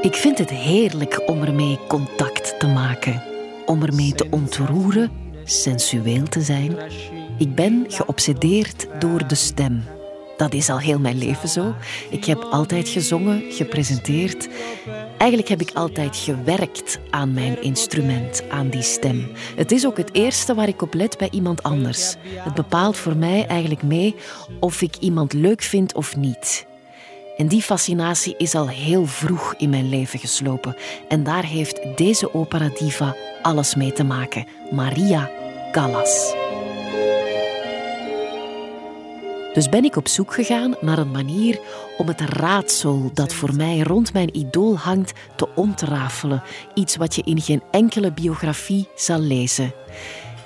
Ik vind het heerlijk om ermee contact te maken, om ermee te ontroeren, sensueel te zijn. Ik ben geobsedeerd door de stem. Dat is al heel mijn leven zo. Ik heb altijd gezongen, gepresenteerd. Eigenlijk heb ik altijd gewerkt aan mijn instrument, aan die stem. Het is ook het eerste waar ik op let bij iemand anders. Het bepaalt voor mij eigenlijk mee of ik iemand leuk vind of niet. En die fascinatie is al heel vroeg in mijn leven geslopen. En daar heeft deze opera diva alles mee te maken. Maria Callas. Dus ben ik op zoek gegaan naar een manier om het raadsel dat voor mij rond mijn idool hangt te ontrafelen. Iets wat je in geen enkele biografie zal lezen.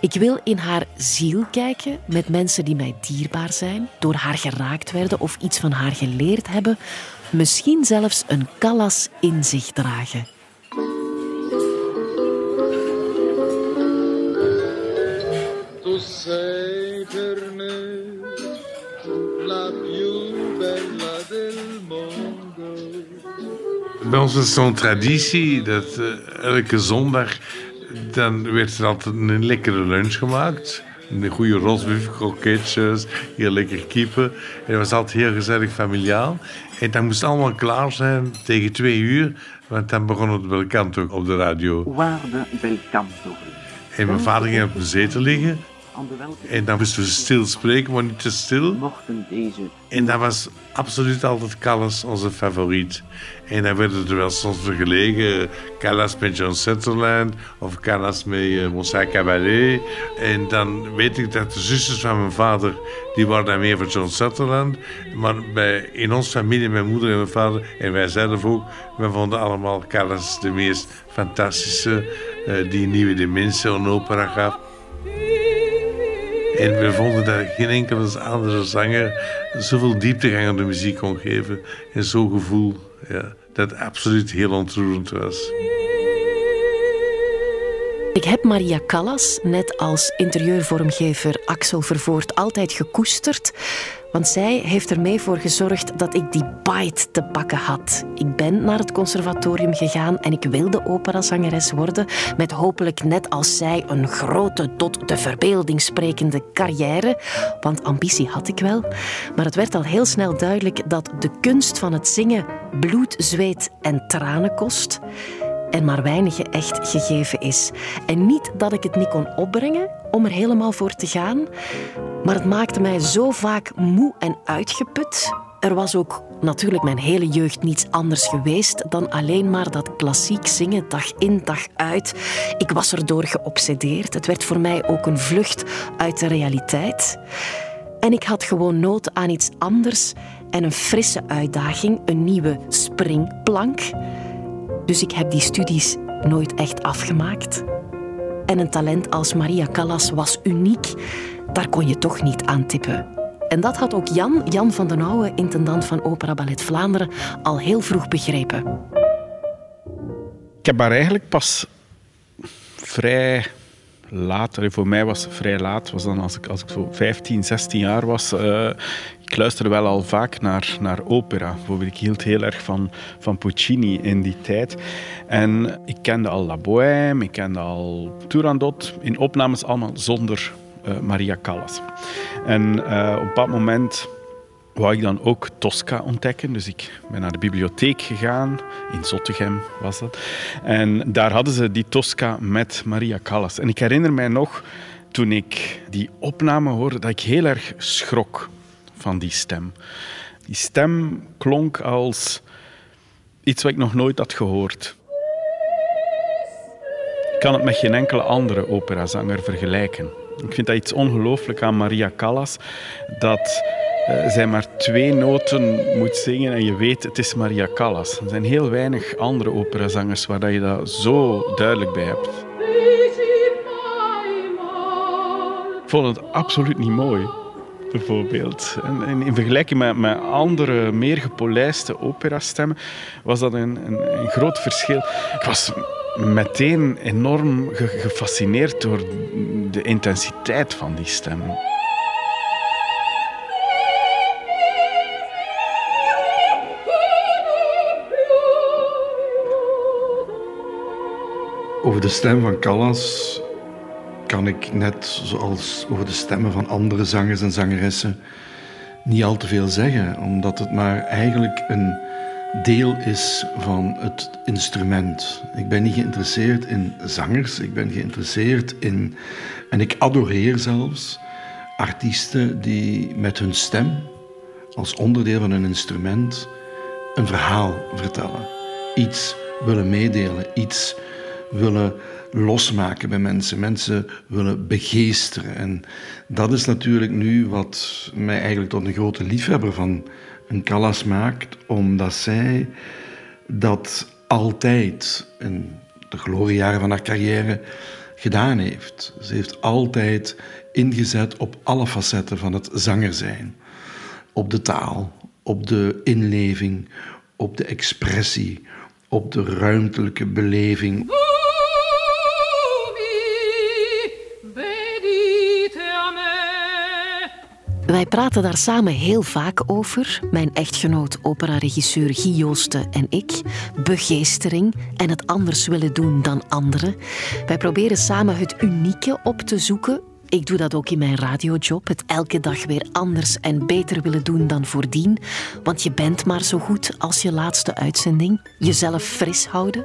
Ik wil in haar ziel kijken met mensen die mij dierbaar zijn, door haar geraakt werden of iets van haar geleerd hebben, misschien zelfs een Callas in zich dragen. Bij ons is zo'n traditie dat uh, elke zondag dan werd er altijd een lekkere lunch gemaakt. Een goede rosbief, kroketjes, heel lekker kippen. En het was altijd heel gezellig familiaal. En dat moest allemaal klaar zijn tegen twee uur, want dan begon het belcanto op de radio. Waar de belcanto. En mijn vader ging op de zetel liggen en dan moesten we stil spreken, maar niet te stil. Mochten deze... En dat was absoluut altijd Callas onze favoriet. En dan werden er wel soms vergelegen. Callas met John Sutherland of Callas met uh, Monseigneur Cabaret. En dan weet ik dat de zusters van mijn vader, die waren dan meer voor John Sutherland. Maar bij, in onze familie, mijn moeder en mijn vader, en wij zelf ook, we vonden allemaal Callas de meest fantastische, uh, die nieuwe dimensie een opera gaf. En we vonden dat geen enkele andere zanger zoveel dieptegang aan de muziek kon geven. En zo'n gevoel ja, dat absoluut heel ontroerend was. Ik heb Maria Callas, net als interieurvormgever Axel Vervoort, altijd gekoesterd. Want zij heeft ermee voor gezorgd dat ik die bite te pakken had. Ik ben naar het conservatorium gegaan en ik wilde operazangeres worden. Met hopelijk net als zij een grote, tot de verbeelding sprekende carrière. Want ambitie had ik wel. Maar het werd al heel snel duidelijk dat de kunst van het zingen bloed, zweet en tranen kost en maar weinig echt gegeven is. En niet dat ik het niet kon opbrengen om er helemaal voor te gaan, maar het maakte mij zo vaak moe en uitgeput. Er was ook natuurlijk mijn hele jeugd niets anders geweest dan alleen maar dat klassiek zingen dag in dag uit. Ik was erdoor geobsedeerd. Het werd voor mij ook een vlucht uit de realiteit. En ik had gewoon nood aan iets anders en een frisse uitdaging, een nieuwe springplank. Dus ik heb die studies nooit echt afgemaakt. En een talent als Maria Callas was uniek. Daar kon je toch niet aan tippen. En dat had ook Jan, Jan van den Ouwe, intendant van Opera Ballet Vlaanderen, al heel vroeg begrepen. Ik heb haar eigenlijk pas vrij laat, voor mij was vrij laat, was dan als ik, als ik zo 15, 16 jaar was. Uh, ik luisterde wel al vaak naar, naar opera. Bijvoorbeeld, ik hield heel erg van, van Puccini in die tijd. En ik kende al La Bohème, ik kende al Turandot, in opnames allemaal zonder uh, Maria Callas. En uh, op bepaald moment wou ik dan ook Tosca ontdekken. Dus ik ben naar de bibliotheek gegaan, in Zottegem was dat. En daar hadden ze die Tosca met Maria Callas. En ik herinner mij nog, toen ik die opname hoorde, dat ik heel erg schrok van die stem. Die stem klonk als iets wat ik nog nooit had gehoord. Ik kan het met geen enkele andere operazanger vergelijken. Ik vind dat iets ongelooflijk aan Maria Callas, dat uh, zij maar twee noten moet zingen en je weet het is Maria Callas. Er zijn heel weinig andere operazangers waar je dat zo duidelijk bij hebt. Ik vond het absoluut niet mooi, bijvoorbeeld. En, in vergelijking met, met andere, meer gepolijste operastemmen, was dat een, een, een groot verschil. Ik was meteen enorm gefascineerd door de intensiteit van die stemmen. Over de stem van Callas kan ik net zoals over de stemmen van andere zangers en zangeressen niet al te veel zeggen, omdat het maar eigenlijk een deel is van het instrument. Ik ben niet geïnteresseerd in zangers, ik ben geïnteresseerd in, en ik adoreer zelfs, artiesten die met hun stem als onderdeel van een instrument een verhaal vertellen. Iets willen meedelen, iets willen losmaken bij mensen. Mensen willen begeesteren. En dat is natuurlijk nu wat mij eigenlijk tot een grote liefhebber van een Callas maakt, omdat zij dat altijd in de gloriejaren van haar carrière gedaan heeft. Ze heeft altijd ingezet op alle facetten van het zanger zijn. Op de taal, op de inleving, op de expressie, op de ruimtelijke beleving. Wij praten daar samen heel vaak over, mijn echtgenoot operaregisseur Guy Joosten en ik. Begeestering en het anders willen doen dan anderen. Wij proberen samen het unieke op te zoeken ik doe dat ook in mijn radiojob. Het elke dag weer anders en beter willen doen dan voordien. Want je bent maar zo goed als je laatste uitzending. Jezelf fris houden.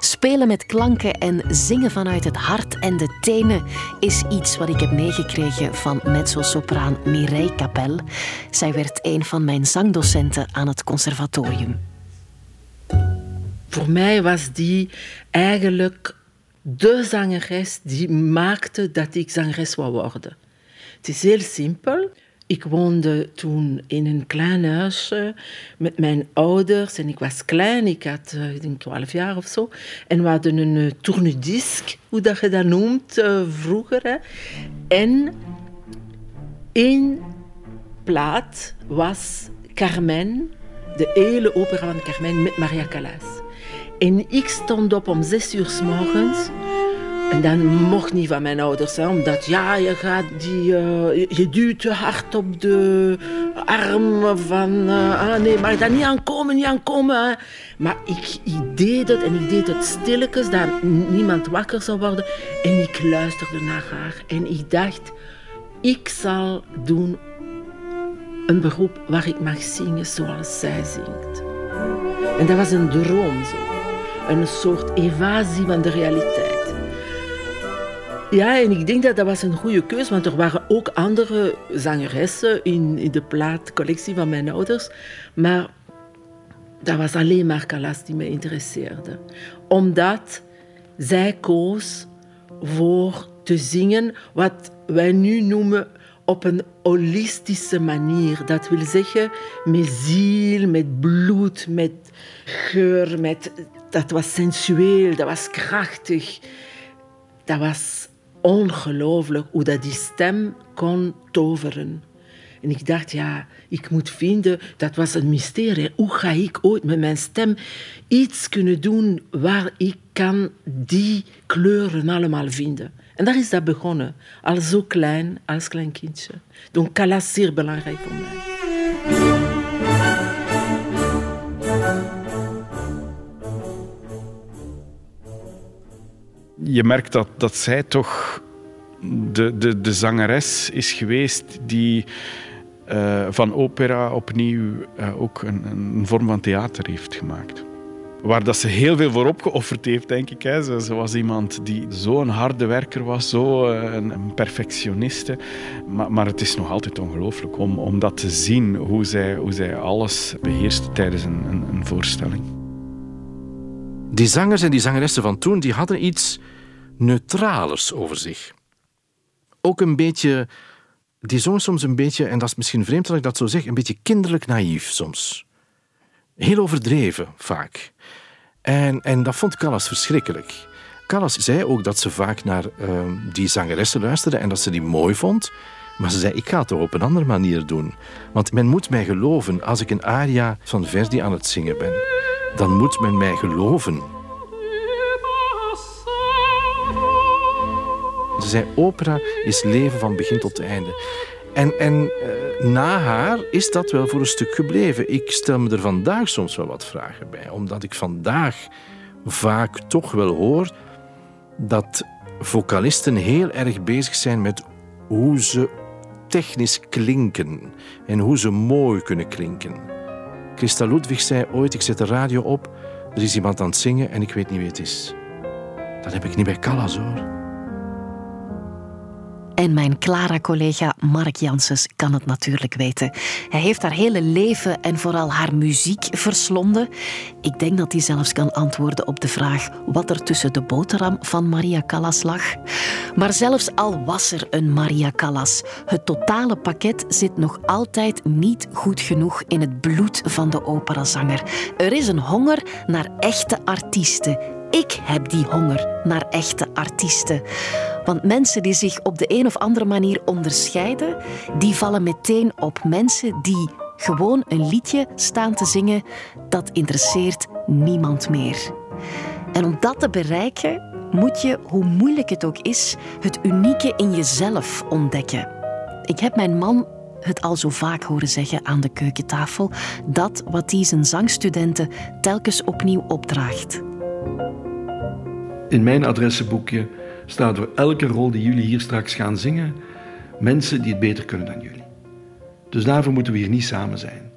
Spelen met klanken en zingen vanuit het hart en de tenen is iets wat ik heb meegekregen van mezzo-sopraan Mireille Capel. Zij werd een van mijn zangdocenten aan het conservatorium. Voor mij was die eigenlijk de zangeres die maakte dat ik zangeres wou worden. Het is heel simpel. Ik woonde toen in een klein huisje met mijn ouders en ik was klein, ik had eh, ik denk 12 jaar of zo. En we hadden een uh, hoe dat je dat noemt, uh, vroeger. En één plaat was Carmen, de hele opera van Carmen met Maria Callas. En ik stond op om zes uur s morgens. En dan mocht niet van mijn ouders, hè, omdat ja, je, gaat die, uh, je duwt te hard op de arm van. Uh, ah nee, mag daar niet aankomen, niet aankomen. Maar ik, ik deed het en ik deed het stilletjes, dat niemand wakker zou worden. En ik luisterde naar haar en ik dacht, ik zal doen een beroep waar ik mag zingen zoals zij zingt. En dat was een droom zo een soort evasie van de realiteit. Ja, en ik denk dat dat was een goede keuze, want er waren ook andere zangeressen in, de plaatcollectie van mijn ouders. Maar dat was alleen maar die me interesseerde. Omdat zij koos voor te zingen wat wij nu noemen op een holistische manier. Dat wil zeggen met ziel, met bloed, met geur, met dat was sensueel, dat was krachtig. Dat was ongelooflijk hoe dat die stem kon toveren. En ik dacht, ja, ik moet vinden, dat was een mysterie. Hoe ga ik ooit met mijn stem iets kunnen doen waar ik kan die kleuren allemaal vinden? En daar is dat begonnen, al zo klein, als klein kindje. Donc, Callas zeer belangrijk voor mij. Je merkt dat, dat zij toch de, de, de zangeres is geweest die uh, van opera opnieuw uh, ook een, een, vorm van theater heeft gemaakt. Waar dat ze heel veel voor opgeofferd heeft, denk ik. Ze, was iemand die zo'n harde werker was, zo uh, een, een, perfectioniste. Maar, maar het is nog altijd ongelooflijk om, om dat te zien, hoe zij, hoe zij alles beheerste tijdens een, een, een voorstelling. Die zangers en die zangeressen van toen die hadden iets neutralers over zich. Ook een beetje, die zong soms een beetje, en dat is misschien vreemd dat ik dat zo zeg, een beetje kinderlijk naïef soms. Heel overdreven, vaak. En, en dat vond Callas verschrikkelijk. Callas zei ook dat ze vaak naar uh, die zangeressen luisterde en dat ze die mooi vond. Maar ze zei, ik ga het toch op een andere manier doen. Want men moet mij geloven als ik een aria van Verdi aan het zingen ben. Dan moet men mij geloven. Ze zei, opera is leven van begin tot einde. En, en eh, na haar is dat wel voor een stuk gebleven. Ik stel me er vandaag soms wel wat vragen bij, omdat ik vandaag vaak toch wel hoor dat vocalisten heel erg bezig zijn met hoe ze technisch klinken en hoe ze mooi kunnen klinken. Christa Ludwig zei ooit: Ik zet de radio op, er is iemand aan het zingen en ik weet niet wie het is. Dat heb ik niet bij Callas hoor. En mijn Clara-collega Mark Janssens kan het natuurlijk weten. Hij heeft haar hele leven en vooral haar muziek verslonden. Ik denk dat hij zelfs kan antwoorden op de vraag wat er tussen de boterham van Maria Callas lag. Maar zelfs al was er een Maria Callas, het totale pakket zit nog altijd niet goed genoeg in het bloed van de operazanger. Er is een honger naar echte artiesten. Ik heb die honger naar echte artiesten. Want mensen die zich op de een of andere manier onderscheiden, die vallen meteen op mensen die gewoon een liedje staan te zingen, dat interesseert niemand meer. En om dat te bereiken, moet je, hoe moeilijk het ook is, het unieke in jezelf ontdekken. Ik heb mijn man het al zo vaak horen zeggen aan de keukentafel, dat wat hij zijn zangstudenten telkens opnieuw opdraagt. In mijn adressenboekje staat voor elke rol die jullie hier straks gaan zingen mensen die het beter kunnen dan jullie. Dus daarvoor moeten we hier niet samen zijn.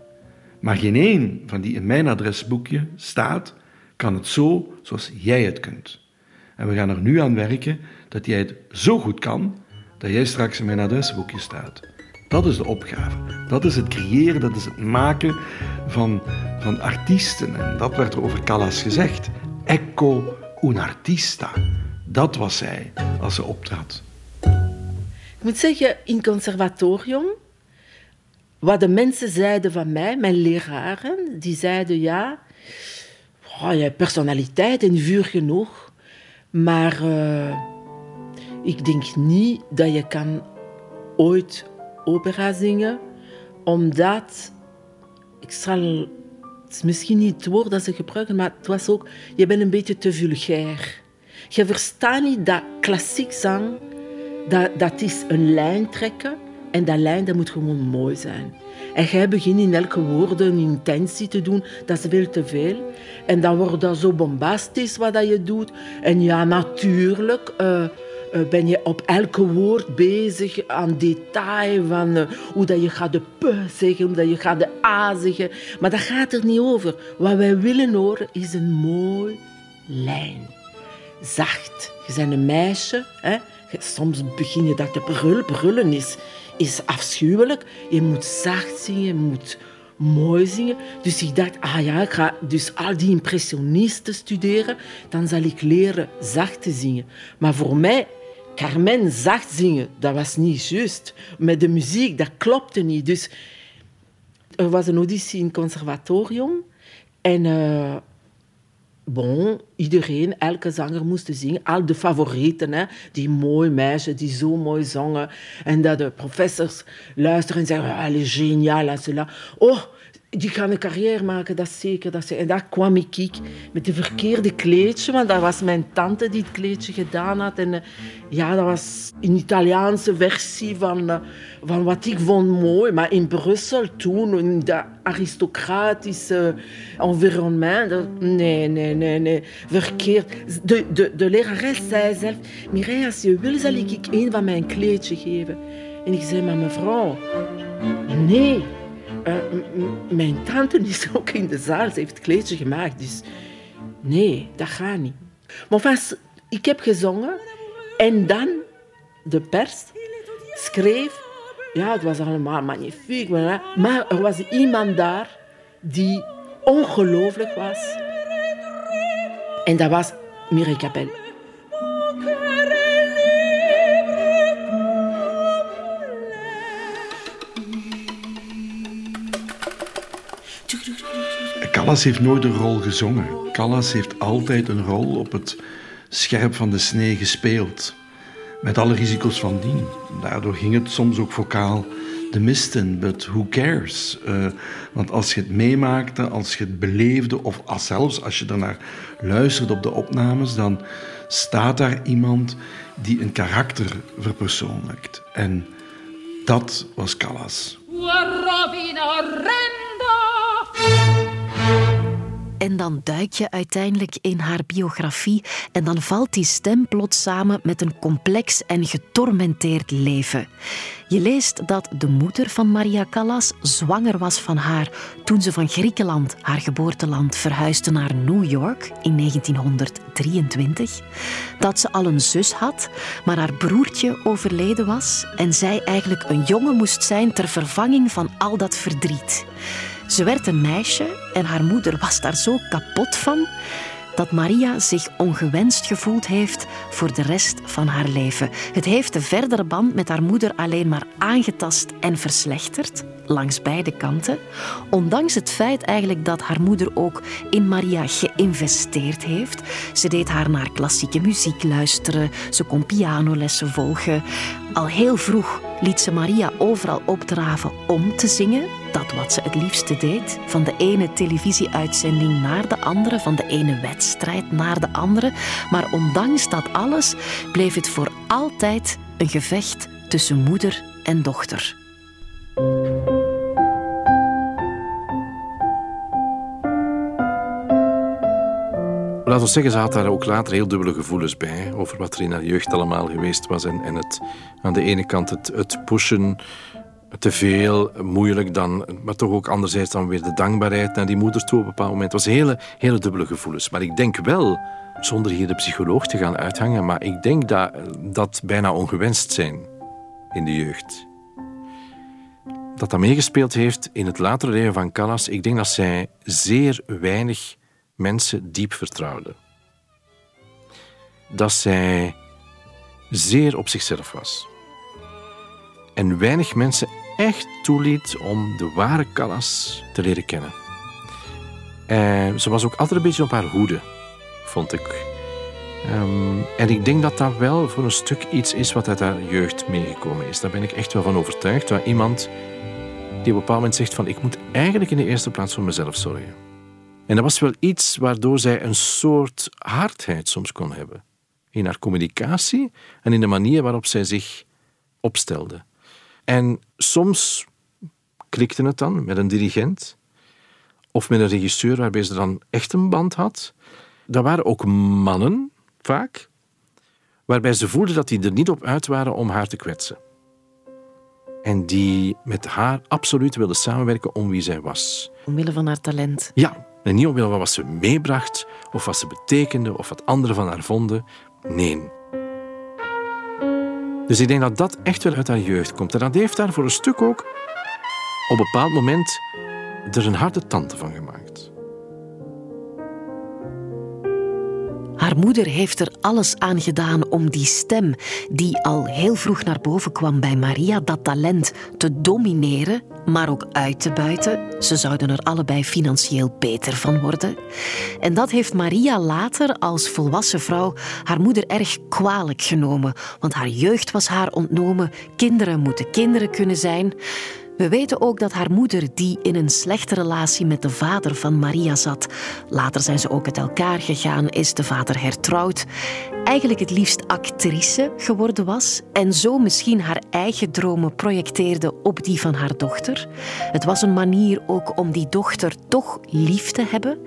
Maar geen één van die in mijn adresboekje staat, kan het zo zoals jij het kunt. En we gaan er nu aan werken dat jij het zo goed kan dat jij straks in mijn adresboekje staat. Dat is de opgave. Dat is het creëren, dat is het maken van, van artiesten. En dat werd er over Callas gezegd. Ecco un artista. Dat was zij als ze optrad. Ik moet zeggen, in conservatorium, wat de mensen zeiden van mij, mijn leraren, die zeiden ja, oh, je hebt personaliteit en vuur genoeg, maar uh, ik denk niet dat je kan ooit opera zingen, omdat ik zal het is misschien niet het woord dat ze gebruiken, maar het was ook, je bent een beetje te vulgair. Je verstaat niet dat klassiek zang, dat, dat is een lijn trekken en dat lijn dat moet gewoon mooi zijn. En jij begint in elke woord een intentie te doen, dat is veel te veel. En dan wordt dat zo bombastisch wat dat je doet. En ja, natuurlijk uh, ben je op elke woord bezig aan detail van uh, hoe dat je gaat de p zeggen, hoe dat je gaat de a zeggen. Maar dat gaat er niet over. Wat wij willen horen is een mooi lijn zacht. Je bent een meisje. Hè? Soms begin je dat te brullen. Brullen is, is afschuwelijk. Je moet zacht zingen, je moet mooi zingen. Dus ik dacht, ah ja, ik ga dus al die impressionisten studeren. Dan zal ik leren zacht te zingen. Maar voor mij, Carmen zacht zingen, dat was niet juist. Met de muziek, dat klopte niet. Dus er was een auditie in het conservatorium. En uh, bon, iedereen, elke zanger moest zingen. Al de favorieten, hè, die mooi meisje, die zo mooi zongen. En dat de professors luisteren en zeggen, ah, elle est géniale, cela. Oh, die gaan een carrière maken, dat zeker. Dat zeker. En daar kwam ik, ik met de verkeerde kleedje, want dat was mijn tante die het kleedje gedaan had. En uh, ja, dat was een Italiaanse versie van, uh, van wat ik vond mooi. Maar in Brussel toen, in dat aristocratische environnement, nee, nee, nee, nee, verkeerd. De, de, de lerares zei zelf, Mireille, als je wil, zal ik een van mijn kleedje geven. En ik zei, maar mevrouw, nee. Uh, mijn tante is ook in de zaal, ze heeft het kleedje gemaakt. Dus nee, dat gaat niet. Maar vast, ik heb gezongen en dan de pers schreef, ja, het was allemaal magnifiek, maar, maar er was iemand daar die ongelooflijk was. En dat was Mireille Capel. Callas heeft nooit een rol gezongen. Callas heeft altijd een rol op het scherp van de snee gespeeld. Met alle risico's van dien. Daardoor ging het soms ook vocaal de mist in, but who cares? Uh, want als je het meemaakte, als je het beleefde, of als zelfs als je ernaar luistert op de opnames, dan staat daar iemand die een karakter verpersoonlijkt. En dat was Callas. En dan duik je uiteindelijk in haar biografie en dan valt die stem plots samen met een complex en getormenteerd leven. Je leest dat de moeder van Maria Callas zwanger was van haar toen ze van Griekenland, haar geboorteland, verhuisde naar New York in 1923. Dat ze al een zus had, maar haar broertje overleden was en zij eigenlijk een jongen moest zijn ter vervanging van al dat verdriet. Ze werd een meisje en haar moeder was daar zo kapot van dat Maria zich ongewenst gevoeld heeft voor de rest van haar leven. Het heeft de verdere band met haar moeder alleen maar aangetast en verslechterd, langs beide kanten. Ondanks het feit eigenlijk dat haar moeder ook in Maria geïnvesteerd heeft. Ze deed haar naar klassieke muziek luisteren, ze kon pianolessen volgen. Al heel vroeg liet ze Maria overal opdraven om te zingen. Dat wat ze het liefste deed. Van de ene televisieuitzending naar de andere, van de ene wedstrijd naar de andere. Maar ondanks dat alles bleef het voor altijd een gevecht tussen moeder en dochter. Laten we zeggen, ze had daar ook later heel dubbele gevoelens bij over wat er in haar jeugd allemaal geweest was. En, en het, aan de ene kant het, het pushen, te veel, moeilijk dan, maar toch ook anderzijds dan weer de dankbaarheid naar die moeder toe op een bepaald moment. Het was hele, hele dubbele gevoelens. Maar ik denk wel, zonder hier de psycholoog te gaan uithangen, maar ik denk dat dat bijna ongewenst zijn in de jeugd. Dat dat meegespeeld heeft in het latere leven van Callas. Ik denk dat zij zeer weinig mensen diep vertrouwde. Dat zij zeer op zichzelf was. En weinig mensen echt toeliet om de ware Callas te leren kennen. En ze was ook altijd een beetje op haar hoede, vond ik. Um, en ik denk dat dat wel voor een stuk iets is wat uit haar jeugd meegekomen is. Daar ben ik echt wel van overtuigd. Waar iemand die op een bepaald moment zegt van ik moet eigenlijk in de eerste plaats voor mezelf zorgen. En dat was wel iets waardoor zij een soort hardheid soms kon hebben. In haar communicatie en in de manier waarop zij zich opstelde. En soms klikte het dan met een dirigent of met een regisseur waarbij ze dan echt een band had. Dat waren ook mannen, vaak, waarbij ze voelden dat die er niet op uit waren om haar te kwetsen. En die met haar absoluut wilden samenwerken om wie zij was. Omwille van haar talent. Ja, en niet omwille van wat ze meebracht, of wat ze betekende, of wat anderen van haar vonden. Nee. Dus ik denk dat dat echt wel uit haar jeugd komt. En dat heeft haar voor een stuk ook op een bepaald moment er een harde tante van gemaakt. Haar moeder heeft er alles aan gedaan om die stem, die al heel vroeg naar boven kwam bij Maria, dat talent te domineren, maar ook uit te buiten. Ze zouden er allebei financieel beter van worden. En dat heeft Maria later als volwassen vrouw haar moeder erg kwalijk genomen, want haar jeugd was haar ontnomen. Kinderen moeten kinderen kunnen zijn. We weten ook dat haar moeder, die in een slechte relatie met de vader van Maria zat, later zijn ze ook uit elkaar gegaan, is de vader hertrouwd, eigenlijk het liefst actrice geworden was en zo misschien haar eigen dromen projecteerde op die van haar dochter. Het was een manier ook om die dochter toch lief te hebben.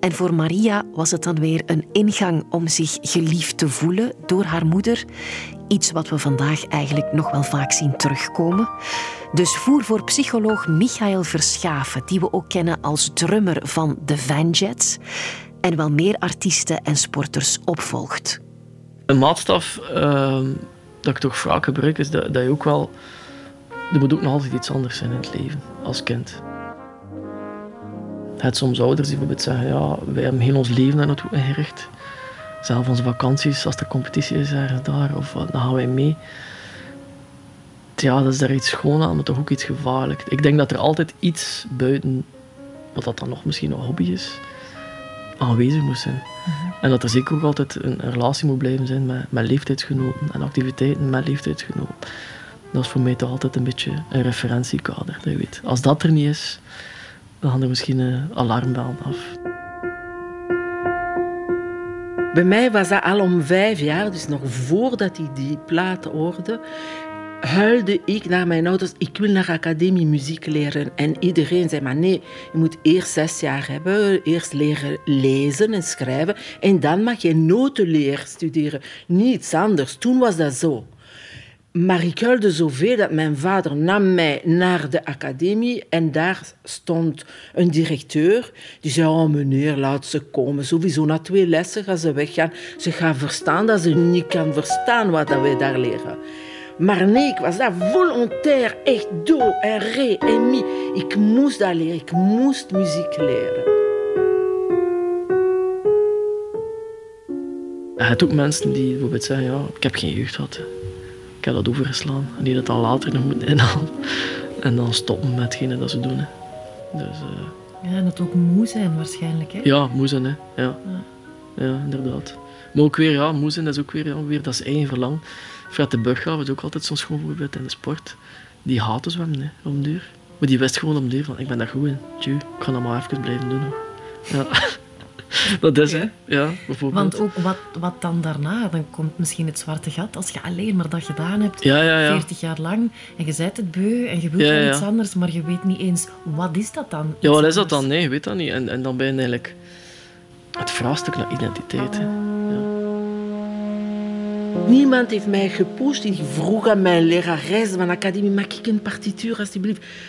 En voor Maria was het dan weer een ingang om zich geliefd te voelen door haar moeder. Iets wat we vandaag eigenlijk nog wel vaak zien terugkomen. Dus voer voor psycholoog Michael Verschaven, die we ook kennen als drummer van de Vanjets, en wel meer artiesten en sporters opvolgt. Een maatstaf uh, dat ik toch vaak gebruik is dat, dat je ook wel. Er moet ook nog altijd iets anders in het leven als kind. Het soms ouders die bijvoorbeeld zeggen: ja, wij hebben heel ons leven daar naartoe ingericht. Zelf onze vakanties, als er competitie is ergens daar, of dan gaan wij mee ja, dat is daar iets schoon aan, maar toch ook iets gevaarlijk. Ik denk dat er altijd iets buiten, wat dat dan nog misschien een hobby is, aanwezig moet zijn. Mhm. En dat er zeker ook altijd een, relatie moet blijven zijn met, met leeftijdsgenoten en activiteiten met leeftijdsgenoten. Dat is voor mij toch altijd een beetje een referentiekader. Dat je weet. Als dat er niet is, dan gaan er misschien een alarmbellen af. Bij mij was dat al om vijf jaar, dus nog voordat ik die plaat hoorde, huilde ik naar mijn ouders. Ik wil naar academie muziek leren. En iedereen zei, maar nee, je moet eerst zes jaar hebben. Eerst leren lezen en schrijven. En dan mag je notenleer studeren. Niets anders. Toen was dat zo. Maar ik huilde zoveel dat mijn vader nam mij naar de academie en daar stond een directeur. Die zei, oh meneer, laat ze komen. Sowieso na twee lessen gaan ze weggaan. Ze gaan verstaan dat ze niet kan verstaan wat wij daar leren. Maar nee, ik was daar volontair, echt do en re en mi. Ik moest dat leren, ik moest muziek leren. Je hebt ook mensen die bijvoorbeeld zeggen, ja, ik heb geen jeugd gehad. Dat overgeslaan. En die dat al later nog moeten inhalen. En dan stoppen met hetgene dat ze doen. Hè. Dus, eh, Ja, en het ook moe zijn waarschijnlijk. Hè? ja, moe zijn, hè. Ja. ja, inderdaad. Maar ook weer, ja, moe zijn, dat is ook weer, ja, weer dat is eigen verlang. Fred de Burggraaf is ook altijd zo'n schoon voorbeeld in de sport. Die haatte zwemmen, hè, om duur. Maar die wist gewoon om duur van, ik ben daar goed in. Tju, ik ga dat maar even blijven doen. Ja. dat is, hè. Ja, bijvoorbeeld. Want ook wat, wat dan daarna, dan komt misschien het zwarte gat. Als je alleen maar dat gedaan hebt, Ja, ja, ja. 40 jaar lang, en je bent het beu en je wilt Ja, ja. iets anders, maar je weet niet eens, wat is dat dan? Ja, wat is dat dan? Nee, je weet dat niet. En, en dan ben je eigenlijk het vraagstuk naar identiteit. Hè. Niemand heeft mij gepusht. Ik vroeg aan mijn lerares van de academie, mag ik een partituur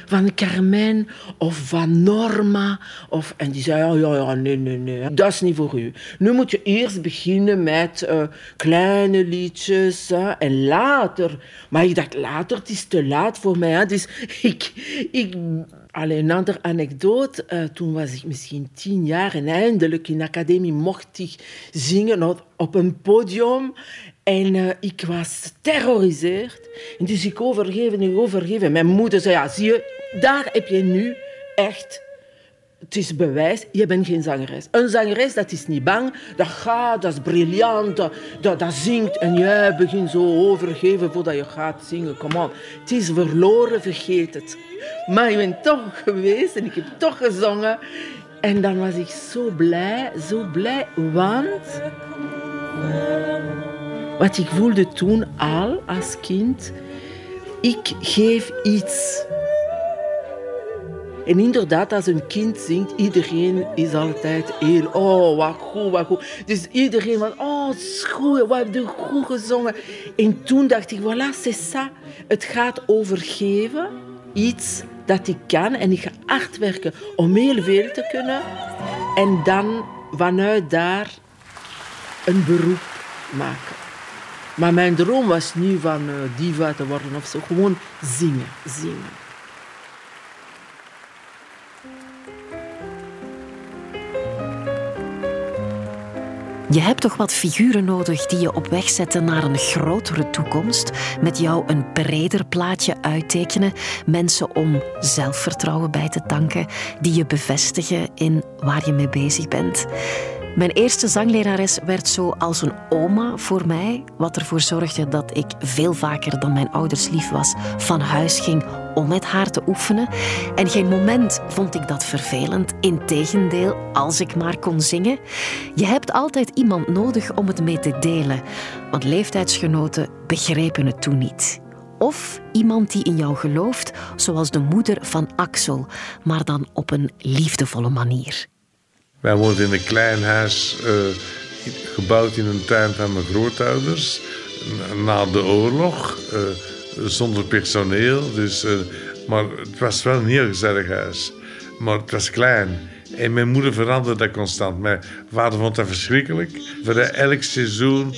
van Carmen of van Norma? Of, en die zei, ja, ja, ja, nee, nee, nee, dat is niet voor u. Nu moet je eerst beginnen met eh, kleine liedjes en later. Maar ik dacht, later, het is te laat voor mij. Hè. Dus ik, ik Allee, een andere anekdote. eh, toen was ik misschien tien jaar en eindelijk in de academie mocht ik zingen op een podium. En eh, ik was geterroriseerd. En dus ik overgeven en overgeven. Mijn moeder zei, ja, zie je, daar heb je nu echt... Het is bewijs, je bent geen zangeres. Een zangeres, dat is niet bang. Dat gaat, dat is briljant, dat, dat, zingt. En jij begint zo overgeven voordat je gaat zingen. Kom on. Het is verloren, vergeet het. Maar ik ben toch geweest en ik heb toch gezongen. En dan was ik zo blij, zo blij, want... Wat ik voelde toen al als kind, ik geef iets. En inderdaad, als een kind zingt, iedereen is altijd heel, oh, wat goed, wat goed. Dus iedereen was, oh, goed, wat heb je goed gezongen. En toen dacht ik, voilà, c'est ça. Het gaat over geven, iets dat ik kan. En ik ga hard werken om heel veel te kunnen. En dan vanuit daar een beroep maken. Maar mijn droom was niet van eh, diva te worden of zo. Gewoon zingen, zingen. Je hebt toch wat figuren nodig die je op weg zetten naar een grotere toekomst. Met jou een breder plaatje uittekenen. Mensen om zelfvertrouwen bij te tanken. Die je bevestigen in waar je mee bezig bent. Mijn eerste zanglerares werd zo als een oma voor mij, wat ervoor zorgde dat ik veel vaker dan mijn ouders lief was van huis ging om met haar te oefenen. En geen moment vond ik dat vervelend. Integendeel, als ik maar kon zingen. Je hebt altijd iemand nodig om het mee te delen, want leeftijdsgenoten begrijpen het toen niet. Of iemand die in jou gelooft, zoals de moeder van Axel, maar dan op een liefdevolle manier. Wij woonden in een klein huis, eh, gebouwd in een tuin van mijn grootouders. Na de oorlog, eh, zonder personeel. Dus, eh, maar het was wel een heel gezellig huis. Maar het was klein. En mijn moeder veranderde dat constant. Mijn vader vond dat verschrikkelijk. Voor elk seizoen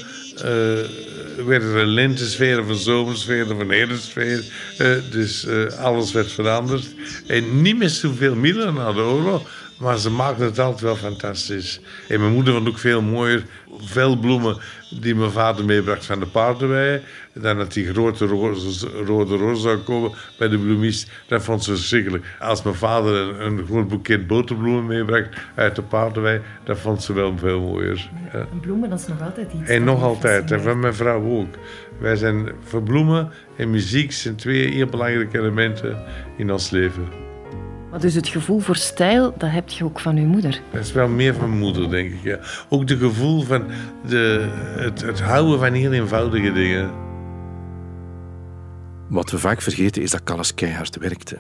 werd er een lentesfeer of een zomersfeer of een herfstsfeer. Eh, dus alles werd veranderd. En niet met zoveel middelen na de oorlog. Maar ze maakten het altijd wel fantastisch. En mijn moeder vond ook veel mooier velbloemen die mijn vader meebracht van de paardenwei. Dan dat die grote roze, rode roos zou komen bij de bloemist. Dat vond ze verschrikkelijk. Als mijn vader een, een groot boeket boterbloemen meebracht uit de paardenwei, dat vond ze wel veel mooier. Ja. En bloemen, dat is nog altijd iets. En nog altijd, en van mijn vrouw ook. Wij zijn voor bloemen en muziek zijn twee heel belangrijke elementen in ons leven. Maar dus het gevoel voor stijl, dat heb je ook van uw moeder. Dat is wel meer van mijn moeder, denk ik. Ja. Ook het gevoel van de, het, het houden van heel eenvoudige dingen. Wat we vaak vergeten is dat Callas keihard werkte.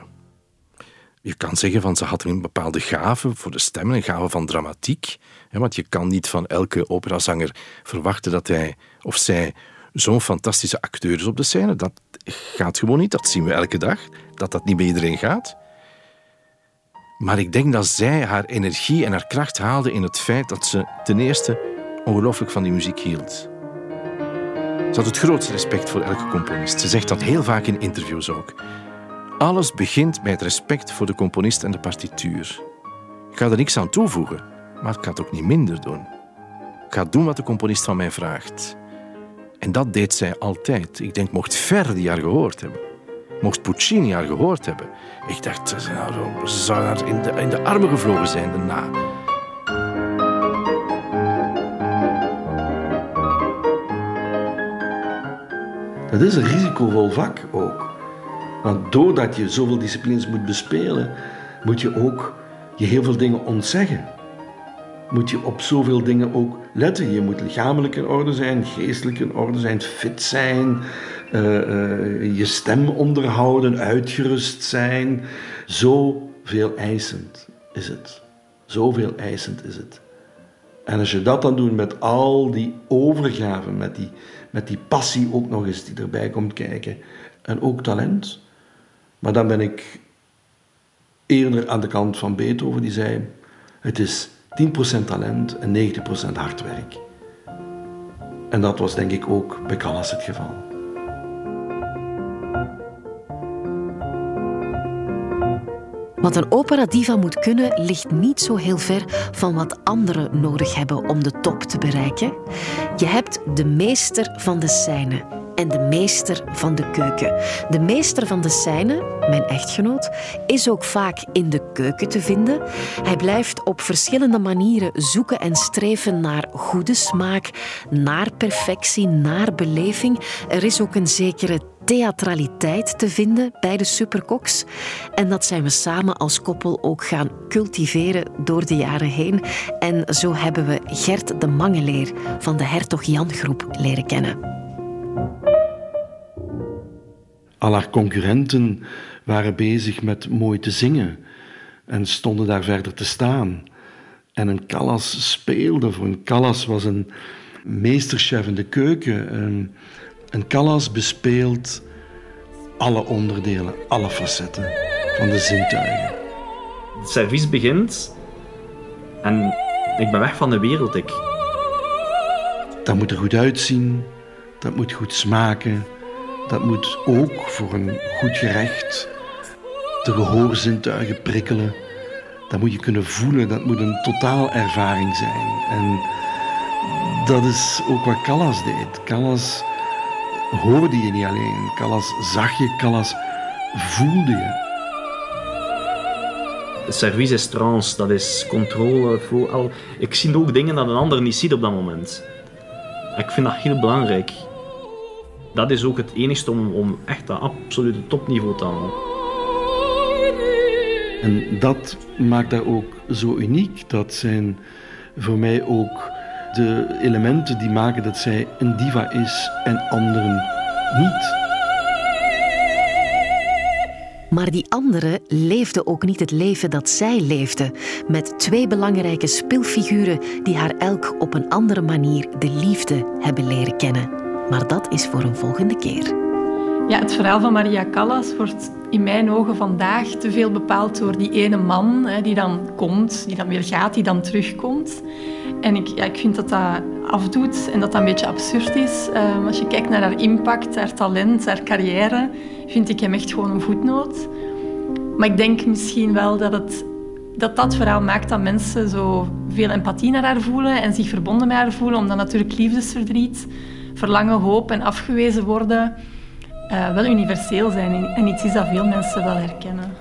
Je kan zeggen van ze had een bepaalde gave voor de stemmen, een gave van dramatiek. Want je kan niet van elke operazanger verwachten dat hij of zij zo'n fantastische acteur is op de scène. Dat gaat gewoon niet, dat zien we elke dag, dat dat niet bij iedereen gaat. Maar ik denk dat zij haar energie en haar kracht haalde in het feit dat ze ten eerste ongelooflijk van die muziek hield. Ze had het grootste respect voor elke componist. Ze zegt dat heel vaak in interviews ook. Alles begint bij het respect voor de componist en de partituur. Ik ga er niks aan toevoegen, maar ik ga het ook niet minder doen. Ik ga doen wat de componist van mij vraagt. En dat deed zij altijd. Ik denk, mocht Verdi haar gehoord hebben. Mocht Puccini haar gehoord hebben. Ik dacht, ze zou haar in de, in de armen gevlogen zijn daarna. Dat is een risicovol vak ook. Want doordat je zoveel disciplines moet bespelen, moet je ook je heel veel dingen ontzeggen. Moet je op zoveel dingen ook letten. Je moet lichamelijk in orde zijn, geestelijk in orde zijn, fit zijn, je stem onderhouden, uitgerust zijn. Zoveel eisend is het. Zoveel eisend is het. En als je dat dan doet met al die overgave, met die, met die passie ook nog eens die erbij komt kijken, en ook talent, maar dan ben ik eerder aan de kant van Beethoven, die zei: Het is 10% talent en 90% hard werk. En dat was denk ik ook bij Callas het geval. Wat een opera diva moet kunnen, ligt niet zo heel ver van wat anderen nodig hebben om de top te bereiken. Je hebt de meester van de scène en de meester van de keuken. De meester van de scène, mijn echtgenoot, is ook vaak in de keuken te vinden. Hij blijft op verschillende manieren zoeken en streven naar goede smaak, naar perfectie, naar beleving. Er is ook een zekere theatraliteit te vinden bij de superkoks. En dat zijn we samen als koppel ook gaan cultiveren door de jaren heen. En zo hebben we Gert de Mangeleer van de Hertog Jan Groep leren kennen. Al haar concurrenten waren bezig met mooi te zingen en stonden daar verder te staan. En een Callas speelde. Voor een Callas was een meesterchef in de keuken. Een, een Callas bespeelt alle onderdelen, alle facetten van de zintuigen. Het servies begint en ik ben weg van de wereld. Ik. Dat moet er goed uitzien, dat moet goed smaken, dat moet ook voor een goed gerecht de gehoorzintuigen prikkelen. Dat moet je kunnen voelen, dat moet een totaalervaring zijn. En dat is ook wat Callas deed. Callas hoorde je niet alleen. Callas zag je, Callas voelde je. Service is trance, dat is controle. Al. Ik zie ook dingen dat een ander niet ziet op dat moment. Ik vind dat heel belangrijk. Dat is ook het enigste om, om echt dat absolute topniveau te halen. En dat maakt dat ook zo uniek. Dat zijn voor mij ook de elementen die maken dat zij een diva is en anderen niet. Maar die anderen leefden ook niet het leven dat zij leefde, met twee belangrijke speelfiguren die haar elk op een andere manier de liefde hebben leren kennen. Maar dat is voor een volgende keer. Ja, het verhaal van Maria Callas wordt in mijn ogen vandaag te veel bepaald door die ene man hè, die dan komt, die dan weer gaat, die dan terugkomt. En ik, ja, ik vind dat dat afdoet en dat dat een beetje absurd is. Um, als je kijkt naar haar impact, haar talent, haar carrière, vind ik hem echt gewoon een voetnoot. Maar ik denk misschien wel dat het, dat, dat verhaal maakt dat mensen zo veel empathie naar haar voelen en zich verbonden met haar voelen, omdat natuurlijk liefdesverdriet, verlangen, hoop en afgewezen worden uh, wel universeel zijn en iets is dat veel mensen wel herkennen.